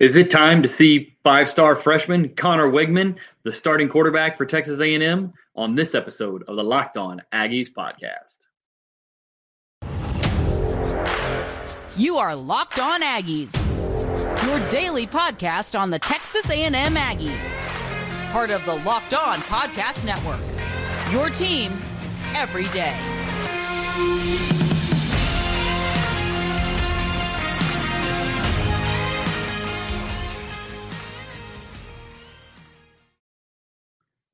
Is it time to see five-star freshman Conner Weigman, the starting quarterback for Texas A&M, on this episode of the Locked On Aggies podcast? You are Locked On Aggies, your daily podcast on the Texas A&M Aggies, part of the Locked On Podcast Network. Your team every day.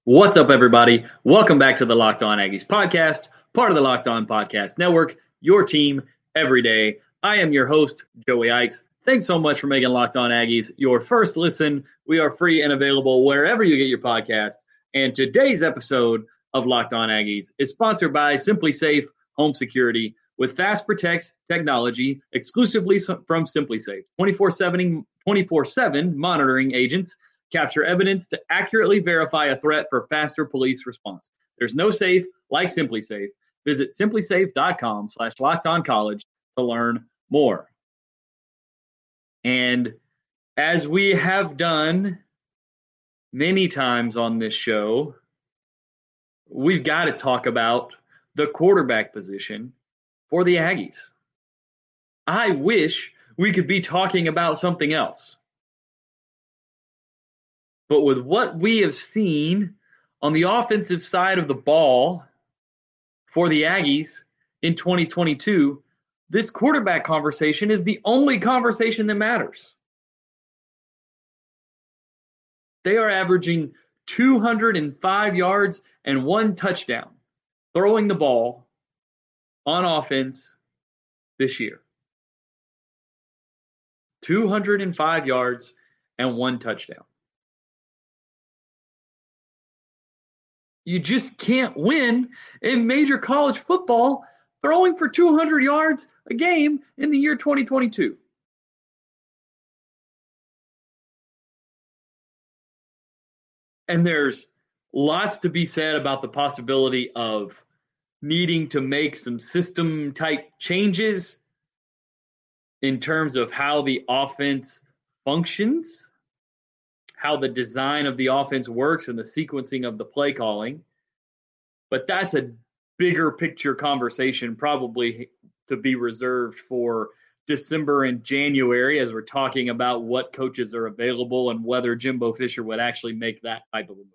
What's up, everybody? Welcome back to the Locked On Aggies podcast, part of the Locked On Podcast Network, your team every day. I am your host, Joey Ikes. Thanks so much for making Locked On Aggies your first listen. We are free and available wherever you get your podcast. And today's episode of Locked On Aggies is sponsored by SimpliSafe Home Security with Fast Protect technology exclusively from SimpliSafe. 24 7 monitoring agents capture evidence to accurately verify a threat for faster police response. There's no safe like SimpliSafe. Visit simplisafe.com slash locked on college to learn more. And as we have done many times on this show, we've got to talk about the quarterback position for the Aggies. I wish we could be talking about something else. But with what we have seen on the offensive side of the ball for the Aggies in 2022, this quarterback conversation is the only conversation that matters. They are averaging 205 yards and one touchdown throwing the ball on offense this year. 205 yards and one touchdown. You just can't win in major college football throwing for 200 yards a game in the year 2022. And there's lots to be said about the possibility of needing to make some system type changes in terms of how the offense functions how the design of the offense works and the sequencing of the play calling. But that's a bigger picture conversation, probably to be reserved for December and January as we're talking about what coaches are available and whether Jimbo Fisher would actually make that type of a move.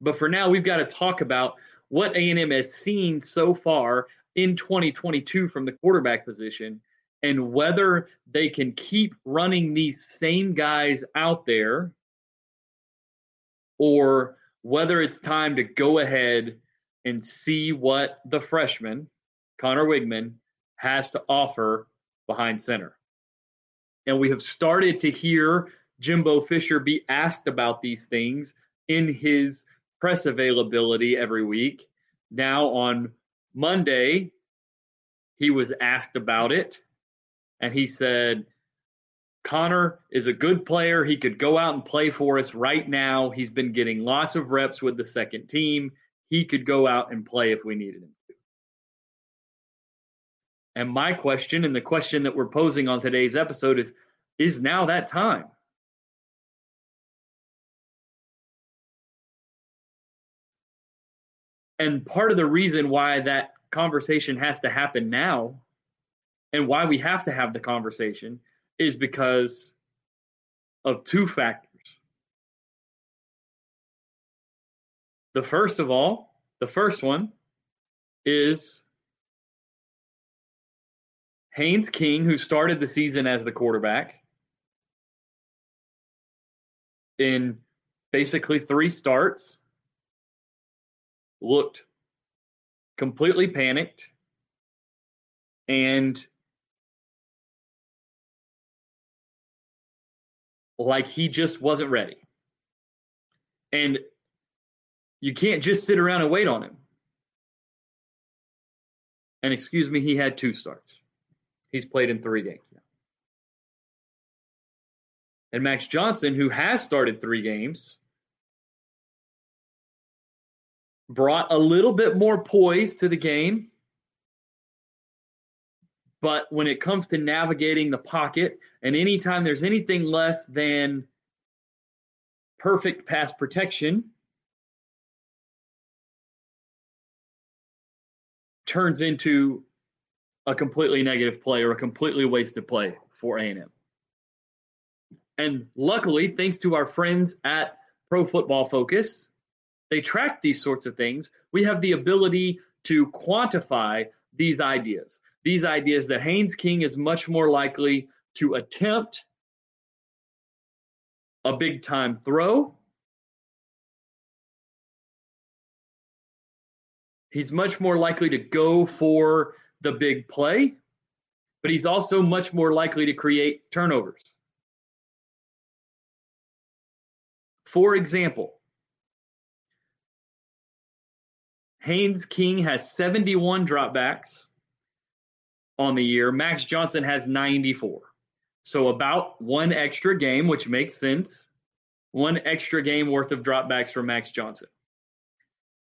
But for now, we've got to talk about what A&M has seen so far in 2022 from the quarterback position and whether they can keep running these same guys out there or whether it's time to go ahead and see what the freshman, Conner Weigman, has to offer behind center. And we have started to hear Jimbo Fisher be asked about these things in his press availability every week. Now on Monday, he was asked about it and he said, Connor is a good player. He could go out and play for us right now. He's been getting lots of reps with the second team. He could go out and play if we needed him to. And my question, and the question that we're posing on today's episode is Is now that time? And part of the reason why that conversation has to happen now and why we have to have the conversation is because of two factors. The first of all, the first one is Haynes King, who started the season as the quarterback in basically three starts, looked completely panicked and like he just wasn't ready. And you can't just sit around and wait on him. And excuse me, he had two starts. He's played in three games now. And Max Johnson, who has started three games, brought a little bit more poise to the game, But when it comes to navigating the pocket, and anytime there's anything less than perfect pass protection, turns into a completely negative play or a completely wasted play for A&M. And luckily, thanks to our friends at Pro Football Focus, they track these sorts of things. We have the ability to quantify these ideas. These ideas that Haynes King is much more likely to attempt a big time throw. He's much more likely to go for the big play, but he's also much more likely to create turnovers. For example, Haynes King has 71 dropbacks on the year. Max Johnson has 94. So about one extra game, which makes sense. One extra game worth of dropbacks for Max Johnson.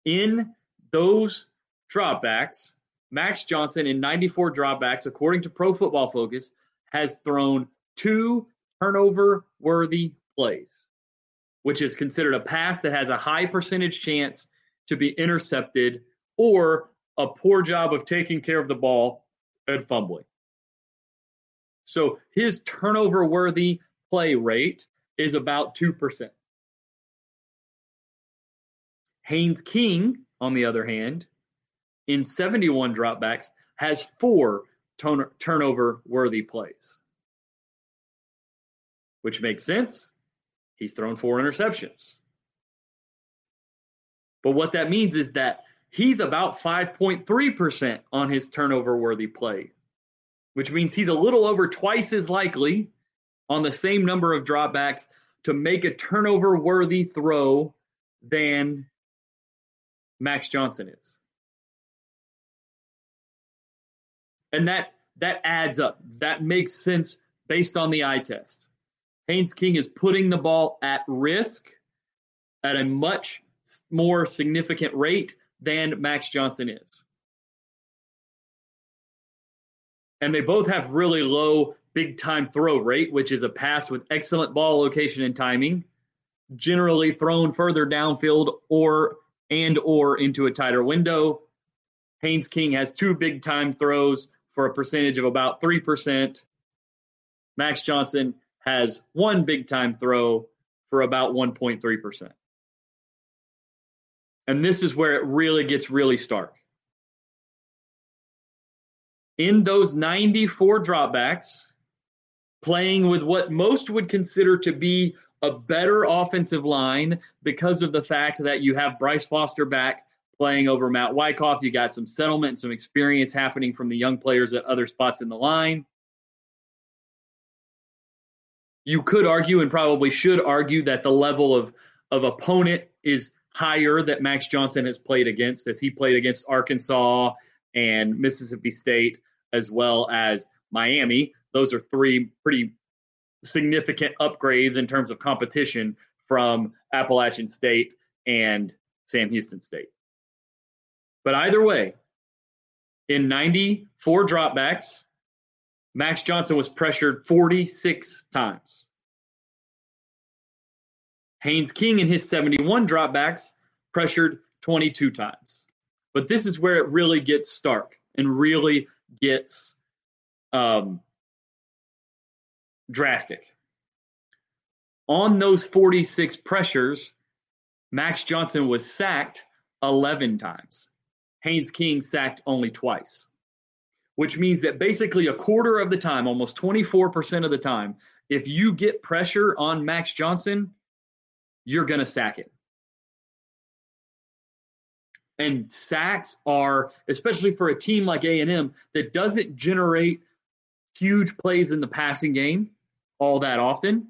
In those dropbacks, Max Johnson in 94 dropbacks, according to Pro Football Focus, has thrown two turnover worthy plays, which is considered a pass that has a high percentage chance to be intercepted or a poor job of taking care of the ball fumbling. So his turnover worthy play rate is about 2%. Haynes King, on the other hand, in 71 dropbacks, has four turn- turnover worthy plays, which makes sense. He's thrown four interceptions. But what that means is that he's about 5.3% on his turnover worthy play, which means he's a little over twice as likely on the same number of dropbacks to make a turnover worthy throw than Max Johnson is. And that that adds up. That makes sense based on the eye test. Haynes King is putting the ball at risk at a much more significant rate than Max Johnson is. And they both have really low big time throw rate, which is a pass with excellent ball location and timing, generally thrown further downfield or and or into a tighter window. Haynes King has two big time throws for a percentage of about 3%. Max Johnson has one big time throw for about 1.3%. And this is where it really gets really stark. In those 94 dropbacks, playing with what most would consider to be a better offensive line because of the fact that you have Bryce Foster back playing over Matt Wyckoff. You got some settlement, some experience happening from the young players at other spots in the line. You could argue and probably should argue that the level of, of opponent is higher that Max Johnson has played against, as he played against Arkansas and Mississippi State, as well as Miami. Those are three pretty significant upgrades in terms of competition from Appalachian State and Sam Houston State. But either way, in 94 dropbacks, Max Johnson was pressured 46 times. Haynes King in his 71 dropbacks pressured 22 times. But this is where it really gets stark and really gets um, drastic. On those 46 pressures, Max Johnson was sacked 11 times. Haynes King sacked only twice, which means that basically a quarter of the time, almost 24% of the time, if you get pressure on Max Johnson, you're going to sack it. And sacks are, especially for a team like A&M that doesn't generate huge plays in the passing game all that often.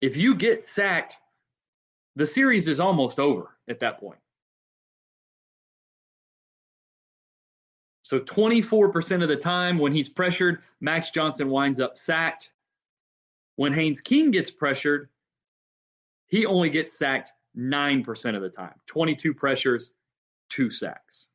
If you get sacked, the series is almost over at that point. So 24% of the time when he's pressured, Max Johnson winds up sacked. When Haynes King gets pressured, he only gets sacked 9% of the time. 22 pressures, two sacks.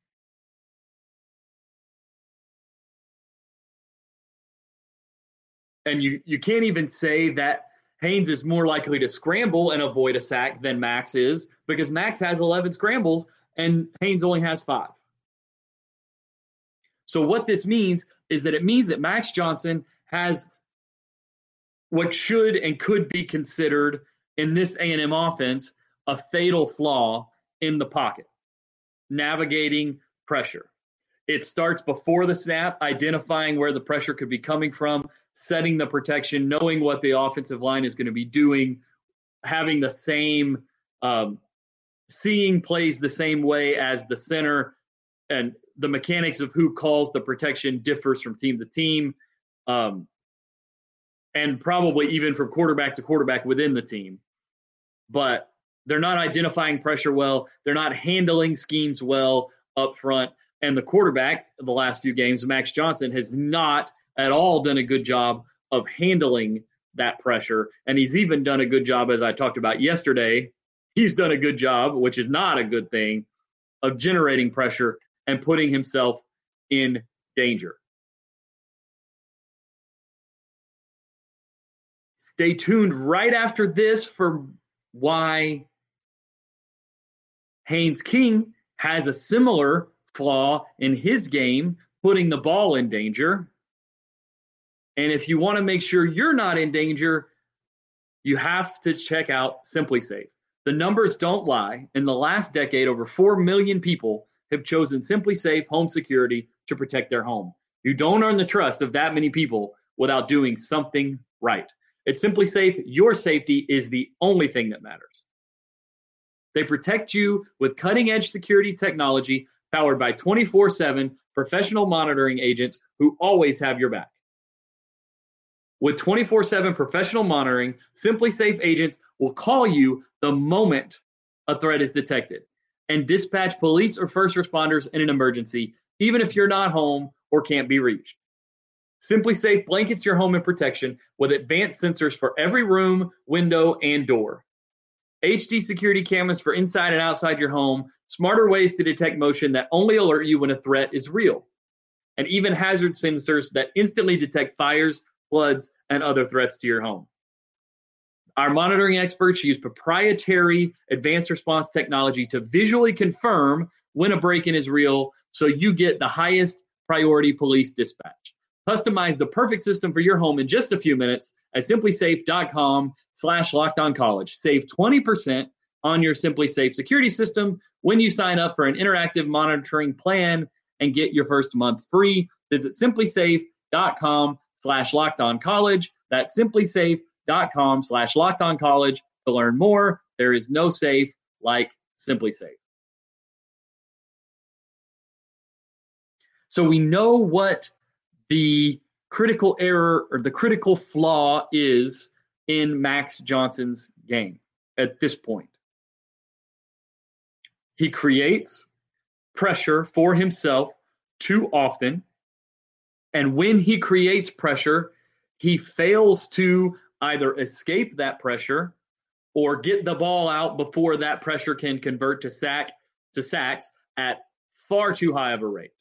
And you, you can't even say that Haynes is more likely to scramble and avoid a sack than Max is because Max has 11 scrambles and Haynes only has five. So what this means is that it means that Max Johnson has what should and could be considered in this A&M offense a fatal flaw in the pocket, navigating pressure. It starts before the snap, identifying where the pressure could be coming from, setting the protection, knowing what the offensive line is going to be doing, having the same, um, seeing plays the same way as the center, and the mechanics of who calls the protection differs from team to team, um, and probably even from quarterback to quarterback within the team. But they're not identifying pressure well. They're not handling schemes well up front. And the quarterback the last few games, Max Johnson, has not at all done a good job of handling that pressure. And he's even done a good job, as I talked about yesterday. He's done a good job, which is not a good thing, of generating pressure and putting himself in danger. Stay tuned right after this for why Haynes King has a similar flaw in his game, putting the ball in danger. And if you want to make sure you're not in danger, you have to check out SimpliSafe. The numbers don't lie. In the last decade, over 4 million people have chosen SimpliSafe home security to protect their home. You don't earn the trust of that many people without doing something right. At SimpliSafe, your safety is the only thing that matters. They protect you with cutting edge security technology powered by 24 7 professional monitoring agents who always have your back. With 24 7 professional monitoring, SimpliSafe agents will call you the moment a threat is detected and dispatch police or first responders in an emergency, even if you're not home or can't be reached. SimpliSafe blankets your home in protection with advanced sensors for every room, window, and door. HD security cameras for inside and outside your home, smarter ways to detect motion that only alert you when a threat is real, and even hazard sensors that instantly detect fires, floods, and other threats to your home. Our monitoring experts use proprietary advanced response technology to visually confirm when a break in is real so you get the highest priority police dispatch. Customize the perfect system for your home in just a few minutes at simplisafe.com slash college. Save 20% on your SimpliSafe security system when you sign up for an interactive monitoring plan and get your first month free. Visit simplisafe.com slash college. That's simplisafe.com slash locked on college to learn more. There is no safe like SimpliSafe. So we know what the critical error or the critical flaw is in Max Johnson's game at this point. He creates pressure for himself too often. And when he creates pressure, he fails to either escape that pressure or get the ball out before that pressure can convert to sack to sacks at far too high of a rate.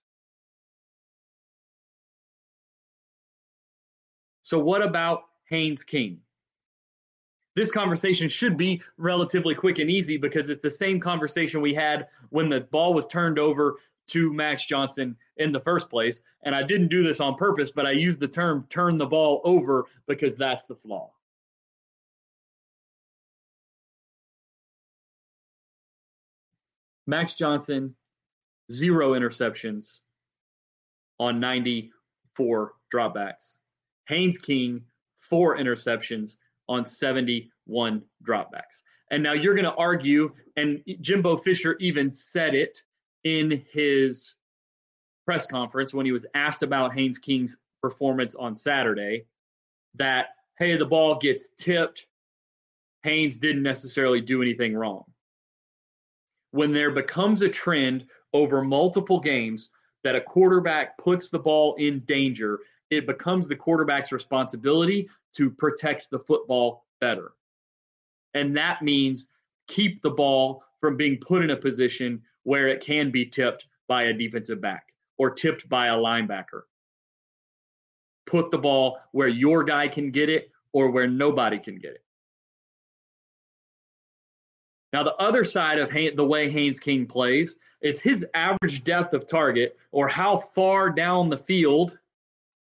So, what about Haynes King? This conversation should be relatively quick and easy because it's the same conversation we had when the ball was turned over to Max Johnson in the first place. And I didn't do this on purpose, but I used the term turn the ball over because that's the flaw. Max Johnson, zero interceptions on 94 dropbacks. Haynes King, four interceptions on 71 dropbacks. And now you're going to argue, and Jimbo Fisher even said it in his press conference when he was asked about Haynes King's performance on Saturday, that, hey, the ball gets tipped. Haynes didn't necessarily do anything wrong. When there becomes a trend over multiple games that a quarterback puts the ball in danger it becomes the quarterback's responsibility to protect the football better. And that means keep the ball from being put in a position where it can be tipped by a defensive back or tipped by a linebacker. Put the ball where your guy can get it or where nobody can get it. Now, the other side of the way Haynes King plays is his average depth of target or how far down the field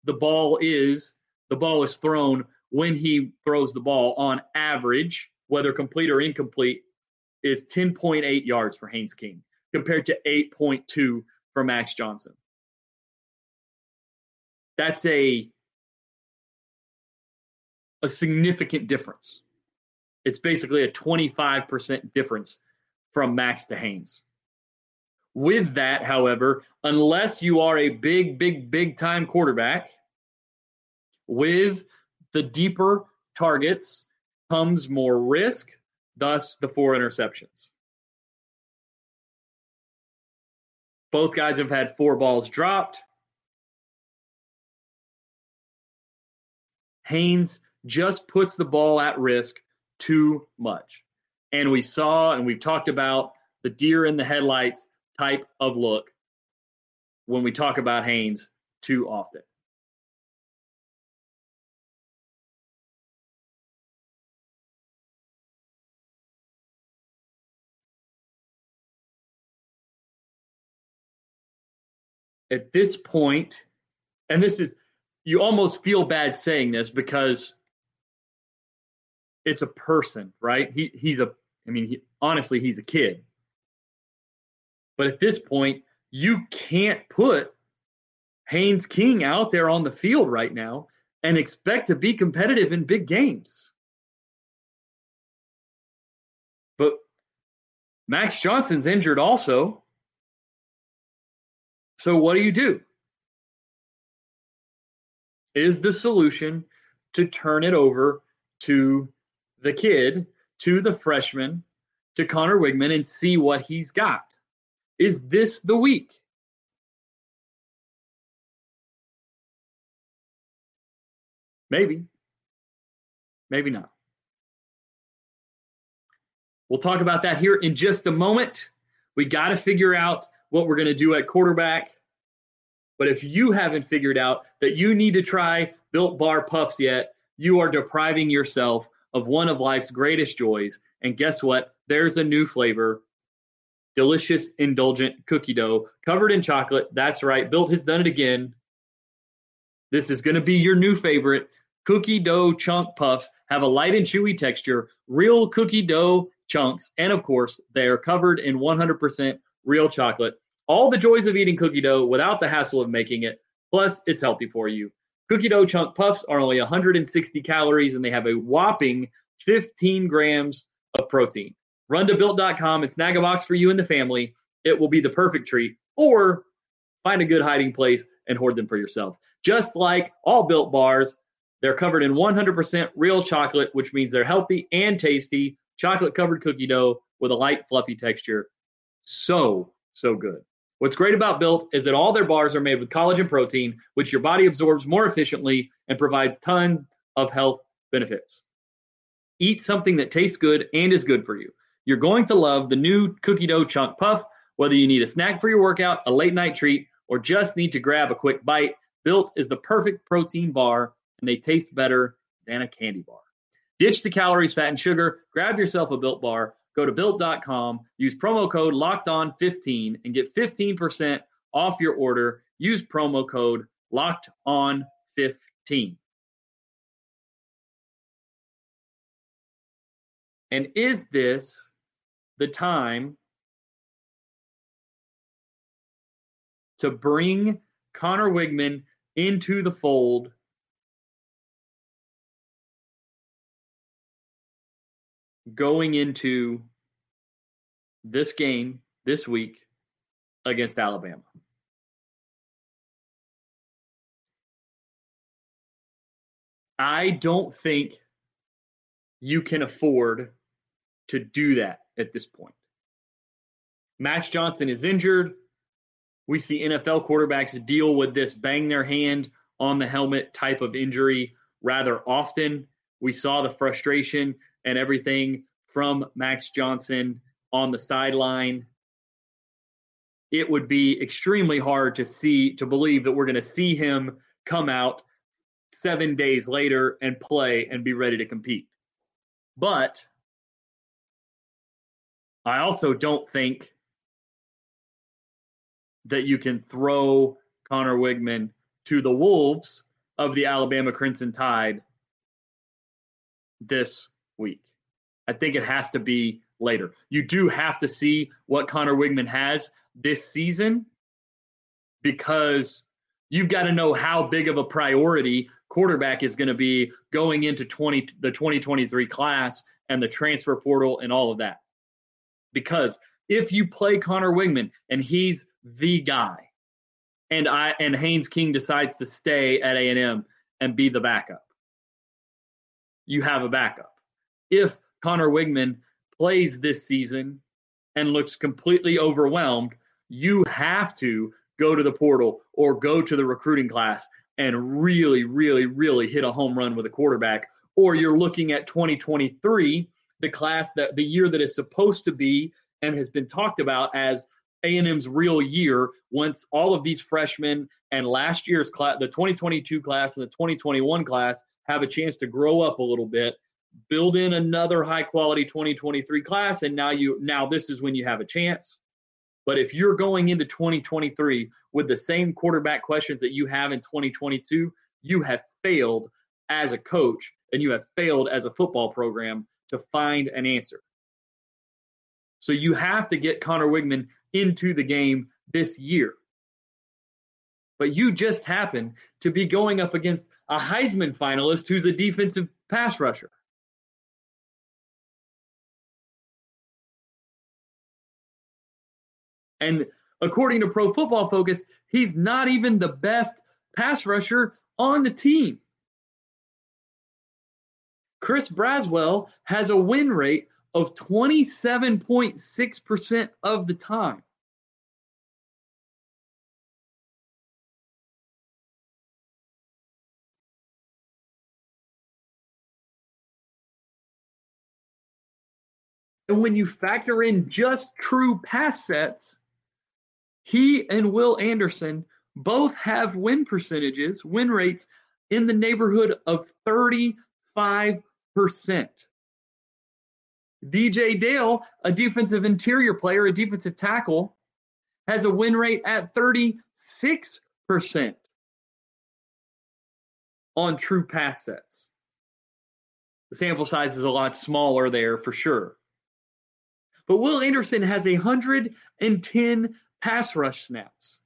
the ball is, the ball is thrown when he throws the ball on average, whether complete or incomplete, is 10.8 yards for Haynes King compared to 8.2 for Max Johnson. That's a a significant difference. It's basically a 25% difference from Max to Haynes. With that, however, unless you are a big, big, big time quarterback, with the deeper targets comes more risk, thus the four interceptions. Both guys have had four balls dropped. Haynes just puts the ball at risk too much. And we saw and we've talked about the deer in the headlights type of look when we talk about Haynes too often. At this point, and this is, you almost feel bad saying this because it's a person, right? He he's a I mean, he, honestly, he's a kid. But at this point, you can't put Haynes King out there on the field right now and expect to be competitive in big games. But Max Johnson's injured also. So what do you do? Is the solution to turn it over to the kid to the freshman to Conner Weigman and see what he's got. Is this the week? Maybe. Maybe not. We'll talk about that here in just a moment. We got to figure out what we're going to do at quarterback. But if you haven't figured out that you need to try Built Bar Puffs yet, you are depriving yourself of one of life's greatest joys. And guess what? There's a new flavor delicious, indulgent cookie dough covered in chocolate. That's right. Built has done it again. This is going to be your new favorite. Cookie dough chunk puffs have a light and chewy texture, real cookie dough chunks, and of course, they are covered in 100% real chocolate. All the joys of eating cookie dough without the hassle of making it. Plus, it's healthy for you. Cookie dough chunk puffs are only 160 calories and they have a whopping 15 grams of protein. Run to built.com and snag a box for you and the family. It will be the perfect treat. Or find a good hiding place and hoard them for yourself. Just like all built bars, they're covered in 100% real chocolate, which means they're healthy and tasty. Chocolate covered cookie dough with a light, fluffy texture. So, so good. What's great about Built is that all their bars are made with collagen protein, which your body absorbs more efficiently and provides tons of health benefits. Eat something that tastes good and is good for you. You're going to love the new cookie dough chunk puff, whether you need a snack for your workout, a late night treat, or just need to grab a quick bite. Built is the perfect protein bar, and they taste better than a candy bar. Ditch the calories, fat, and sugar. Grab yourself a Built bar Go to built.com, use promo code locked on 15 and get 15% off your order. Use promo code locked on 15. And is this the time to bring Conner Weigman into the fold going into this game this week against Alabama. I don't think you can afford to do that at this point. Max Johnson is injured. We see NFL quarterbacks deal with this bang their hand on the helmet type of injury rather often. We saw the frustration and everything from Max Johnson on the sideline it would be extremely hard to see to believe that we're going to see him come out seven days later and play and be ready to compete. But I also don't think that you can throw Conner Weigman to the Wolves of the Alabama Crimson Tide this week. I think it has to be later. You do have to see what Conner Weigman has this season because you've got to know how big of a priority quarterback is going to be going into 20 the 2023 class and the transfer portal and all of that. Because if you play Conner Weigman and he's the guy and I and Haynes King decides to stay at A&M and be the backup. You have a backup. If Conner Weigman plays this season and looks completely overwhelmed, you have to go to the portal or go to the recruiting class and really, really, really hit a home run with a quarterback. Or you're looking at 2023, the class that the year that is supposed to be and has been talked about as A&M's real year once all of these freshmen and last year's class, the 2022 class and the 2021 class have a chance to grow up a little bit, build in another high quality 2023 class and now you now this is when you have a chance. But if you're going into 2023 with the same quarterback questions that you have in 2022, you have failed as a coach and you have failed as a football program to find an answer. So you have to get Conner Weigman into the game this year. But you just happen to be going up against a Heisman finalist who's a defensive pass rusher. And according to Pro Football Focus, he's not even the best pass rusher on the team. Chris Braswell has a win rate of 27.6% of the time. And when you factor in just true pass sets, he and Will Anderson both have win percentages, win rates in the neighborhood of 35%. DJ Dale, a defensive interior player, a defensive tackle, has a win rate at 36% on true pass sets. The sample size is a lot smaller there for sure. But Will Anderson has 110 pass rush snaps.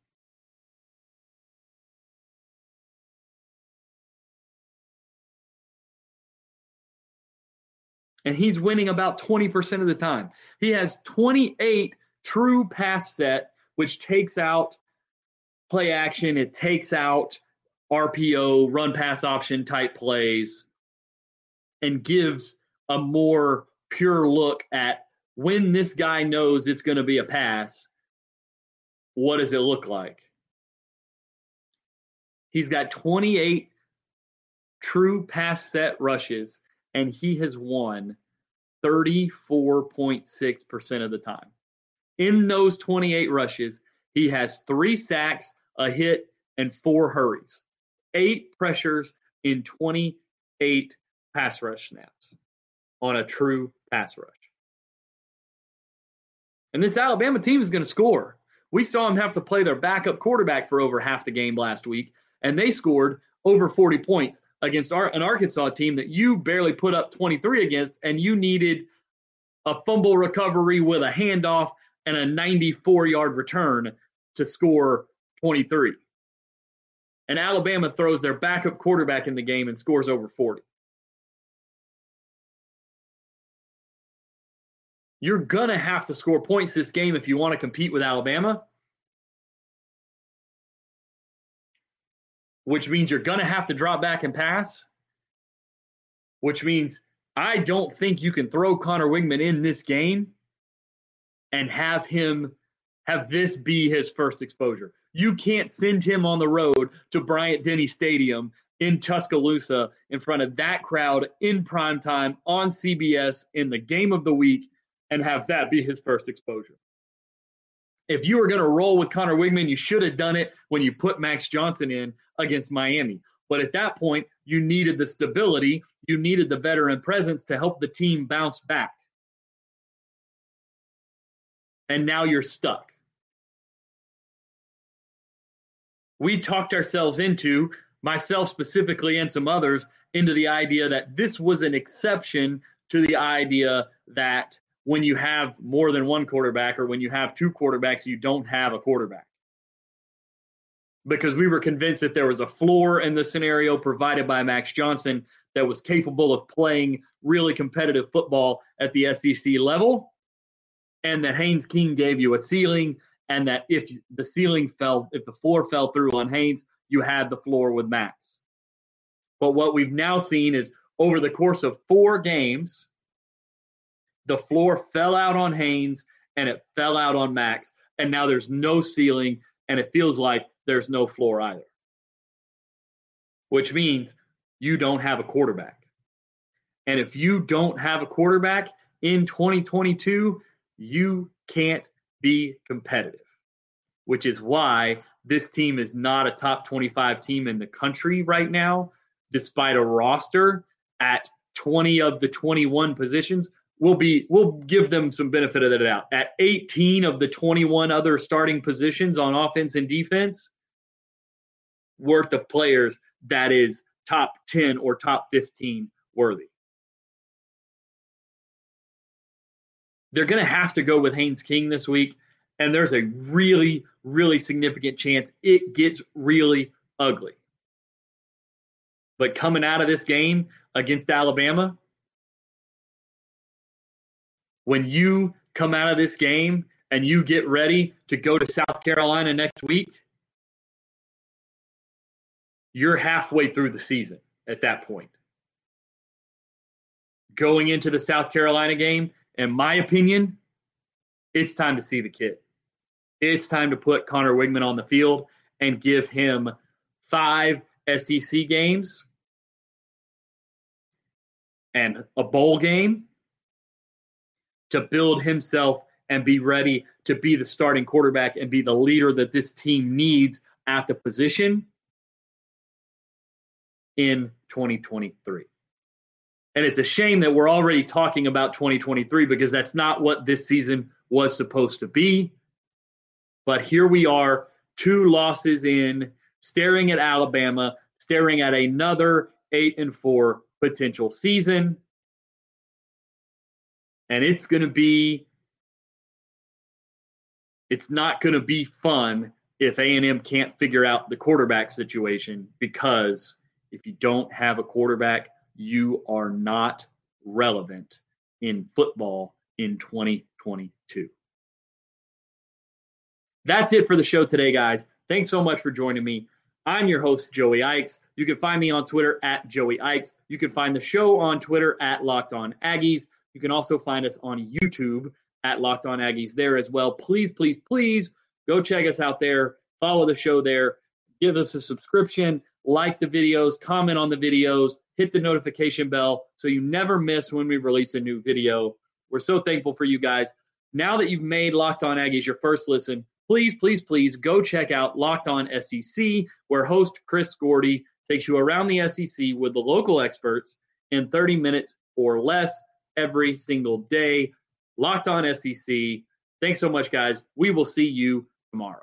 and he's winning about 20% of the time. He has 28 true pass set, which takes out play action, it takes out RPO, run pass option type plays, and gives a more pure look at when this guy knows it's going to be a pass, what does it look like? He's got 28 true pass set rushes and he has won 34.6% of the time. In those 28 rushes, he has three sacks, a hit, and four hurries, eight pressures in 28 pass rush snaps on a true pass rush. And this Alabama team is going to score. We saw them have to play their backup quarterback for over half the game last week, and they scored over 40 points against our, an Arkansas team that you barely put up 23 against, and you needed a fumble recovery with a handoff and a 94 yard return to score 23. And Alabama throws their backup quarterback in the game and scores over 40. You're going to have to score points this game if you want to compete with Alabama. which means you're going to have to drop back and pass, which means I don't think you can throw Conner Weigman in this game and have him have this be his first exposure. You can't send him on the road to Bryant Denny Stadium in Tuscaloosa in front of that crowd in prime time on CBS in the game of the week and have that be his first exposure. If you were going to roll with Conner Weigman, you should have done it when you put Max Johnson in against Miami. But at that point, you needed the stability, you needed the veteran presence to help the team bounce back. And now you're stuck. We talked ourselves into, myself specifically and some others, into the idea that this was an exception to the idea that when you have more than one quarterback or when you have two quarterbacks, you don't have a quarterback. Because we were convinced that there was a floor in the scenario provided by Max Johnson that was capable of playing really competitive football at the SEC level, and that Haynes King gave you a ceiling, and that if the ceiling fell, if the floor fell through on Haynes, you had the floor with Max. But what we've now seen is over the course of four games, the floor fell out on Haynes and it fell out on Max. And now there's no ceiling and it feels like there's no floor either. Which means you don't have a quarterback. And if you don't have a quarterback in 2022, you can't be competitive, which is why this team is not a top 25 team in the country right now, despite a roster at 20 of the 21 positions we'll be we'll give them some benefit of the doubt. At 18 of the 21 other starting positions on offense and defense, worth of players that is top 10 or top 15 worthy. They're going to have to go with Haynes King this week, and there's a really, really significant chance it gets really ugly. But coming out of this game against Alabama, when you come out of this game and you get ready to go to South Carolina next week, you're halfway through the season at that point. Going into the South Carolina game, in my opinion, it's time to see the kid. It's time to put Conner Weigman on the field and give him five SEC games and a bowl game to build himself and be ready to be the starting quarterback and be the leader that this team needs at the position in 2023. And it's a shame that we're already talking about 2023 because that's not what this season was supposed to be. But here we are, two losses in, staring at Alabama, staring at another 8 and 4 potential season and it's going to be it's not going to be fun if A&M can't figure out the quarterback situation because if you don't have a quarterback, you are not relevant in football in 2022. That's it for the show today, guys. Thanks so much for joining me. I'm your host, Joey Ikes. You can find me on Twitter at Joey Ikes. You can find the show on Twitter at Locked On Aggies. You can also find us on YouTube at Locked On Aggies there as well. Please, please, please go check us out there. Follow the show there. Give us a subscription, like the videos, comment on the videos, hit the notification bell so you never miss when we release a new video. We're so thankful for you guys. Now that you've made Locked On Aggies your first listen, please, please, please go check out Locked On SEC, where host Chris Gordy takes you around the SEC with the local experts in 30 minutes or less every single day. Locked on SEC. Thanks so much, guys. We will see you tomorrow.